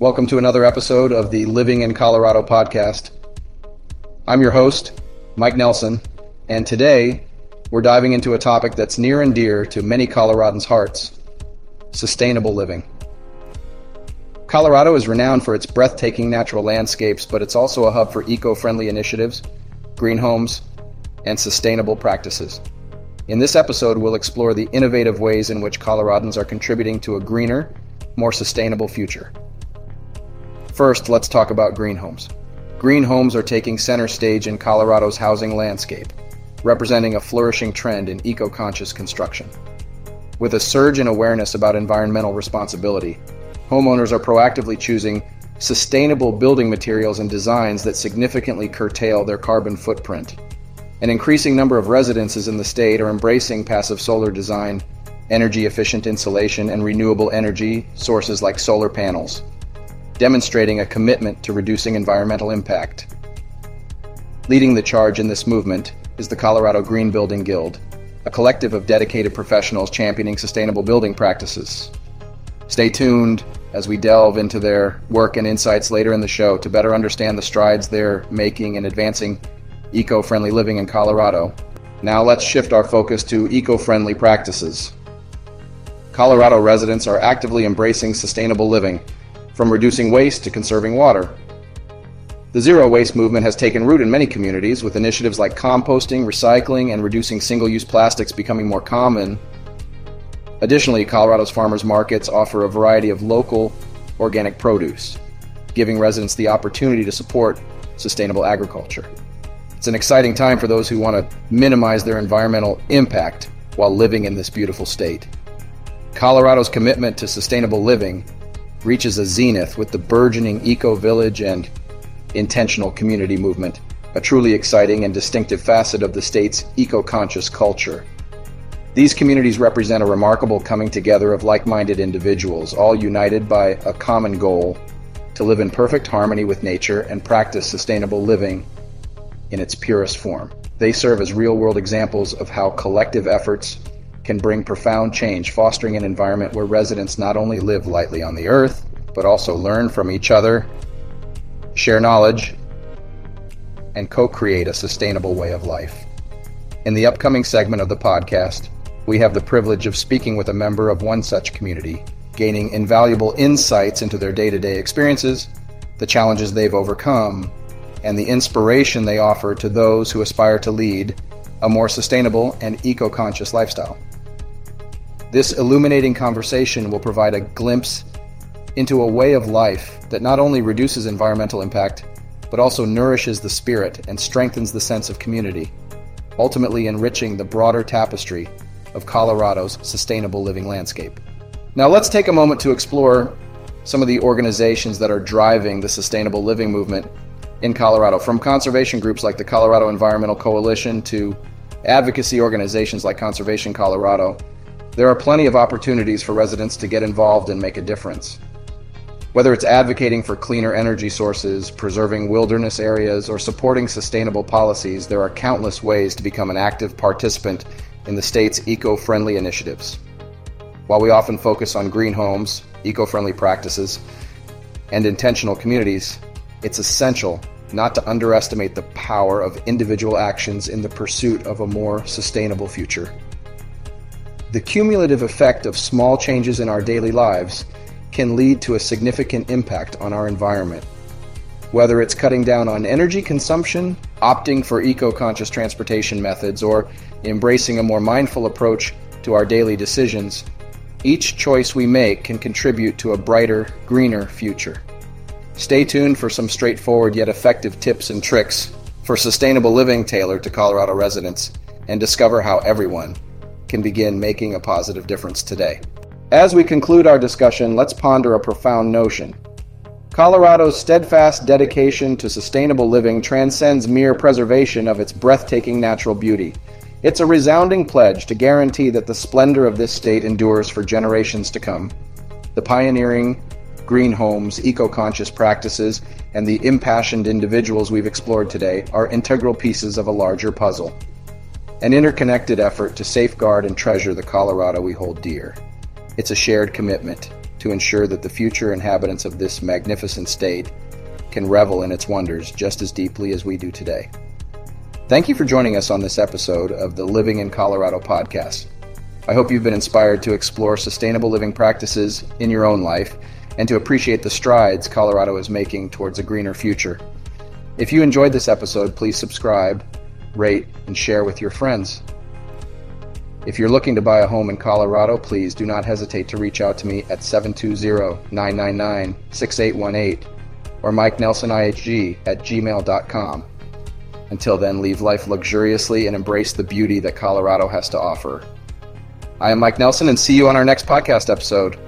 Welcome to another episode of the Living in Colorado podcast. I'm your host, Mike Nelson, and today we're diving into a topic that's near and dear to many Coloradans' hearts sustainable living. Colorado is renowned for its breathtaking natural landscapes, but it's also a hub for eco friendly initiatives, green homes, and sustainable practices. In this episode, we'll explore the innovative ways in which Coloradans are contributing to a greener, more sustainable future. First, let's talk about green homes. Green homes are taking center stage in Colorado's housing landscape, representing a flourishing trend in eco conscious construction. With a surge in awareness about environmental responsibility, homeowners are proactively choosing sustainable building materials and designs that significantly curtail their carbon footprint. An increasing number of residences in the state are embracing passive solar design, energy efficient insulation, and renewable energy sources like solar panels, demonstrating a commitment to reducing environmental impact. Leading the charge in this movement is the Colorado Green Building Guild, a collective of dedicated professionals championing sustainable building practices. Stay tuned as we delve into their work and insights later in the show to better understand the strides they're making in advancing eco friendly living in Colorado. Now let's shift our focus to eco friendly practices. Colorado residents are actively embracing sustainable living, from reducing waste to conserving water. The zero waste movement has taken root in many communities, with initiatives like composting, recycling, and reducing single use plastics becoming more common Additionally, Colorado's farmers markets offer a variety of local organic produce, giving residents the opportunity to support sustainable agriculture. It's an exciting time for those who want to minimize their environmental impact while living in this beautiful state. Colorado's commitment to sustainable living reaches a zenith with the burgeoning eco village and intentional community movement, a truly exciting and distinctive facet of the state's eco conscious culture. These communities represent a remarkable coming together of like minded individuals, all united by a common goal to live in perfect harmony with nature and practice sustainable living in its purest form. They serve as real world examples of how collective efforts can bring profound change, fostering an environment where residents not only live lightly on the earth, but also learn from each other, share knowledge, and co create a sustainable way of life. In the upcoming segment of the podcast, we have the privilege of speaking with a member of one such community, gaining invaluable insights into their day to day experiences, the challenges they've overcome, and the inspiration they offer to those who aspire to lead a more sustainable and eco conscious lifestyle. This illuminating conversation will provide a glimpse into a way of life that not only reduces environmental impact, but also nourishes the spirit and strengthens the sense of community, ultimately enriching the broader tapestry of Colorado's sustainable living landscape. Now, let's take a moment to explore some of the organizations that are driving the sustainable living movement in Colorado, from conservation groups like the Colorado Environmental Coalition to advocacy organizations like Conservation Colorado. There are plenty of opportunities for residents to get involved and make a difference. Whether it's advocating for cleaner energy sources, preserving wilderness areas, or supporting sustainable policies, there are countless ways to become an active participant in the state's eco friendly initiatives. While we often focus on green homes, eco friendly practices, and intentional communities, it's essential not to underestimate the power of individual actions in the pursuit of a more sustainable future. The cumulative effect of small changes in our daily lives can lead to a significant impact on our environment. Whether it's cutting down on energy consumption, opting for eco conscious transportation methods, or embracing a more mindful approach to our daily decisions, each choice we make can contribute to a brighter, greener future. Stay tuned for some straightforward yet effective tips and tricks for sustainable living tailored to Colorado residents and discover how everyone can begin making a positive difference today. As we conclude our discussion, let's ponder a profound notion. Colorado's steadfast dedication to sustainable living transcends mere preservation of its breathtaking natural beauty. It's a resounding pledge to guarantee that the splendor of this state endures for generations to come. The pioneering green homes, eco conscious practices, and the impassioned individuals we've explored today are integral pieces of a larger puzzle. An interconnected effort to safeguard and treasure the Colorado we hold dear. It's a shared commitment, to ensure that the future inhabitants of this magnificent state can revel in its wonders just as deeply as we do today. Thank you for joining us on this episode of the Living in Colorado podcast. I hope you've been inspired to explore sustainable living practices in your own life and to appreciate the strides Colorado is making towards a greener future. If you enjoyed this episode, please subscribe, rate, and share with your friends. If you're looking to buy a home in Colorado, please do not hesitate to reach out to me at 720-999-6818 or MikeNelsonIHG at gmail.com. Until then, leave life luxuriously and embrace the beauty that Colorado has to offer. I am Mike Nelson and see you on our next podcast episode.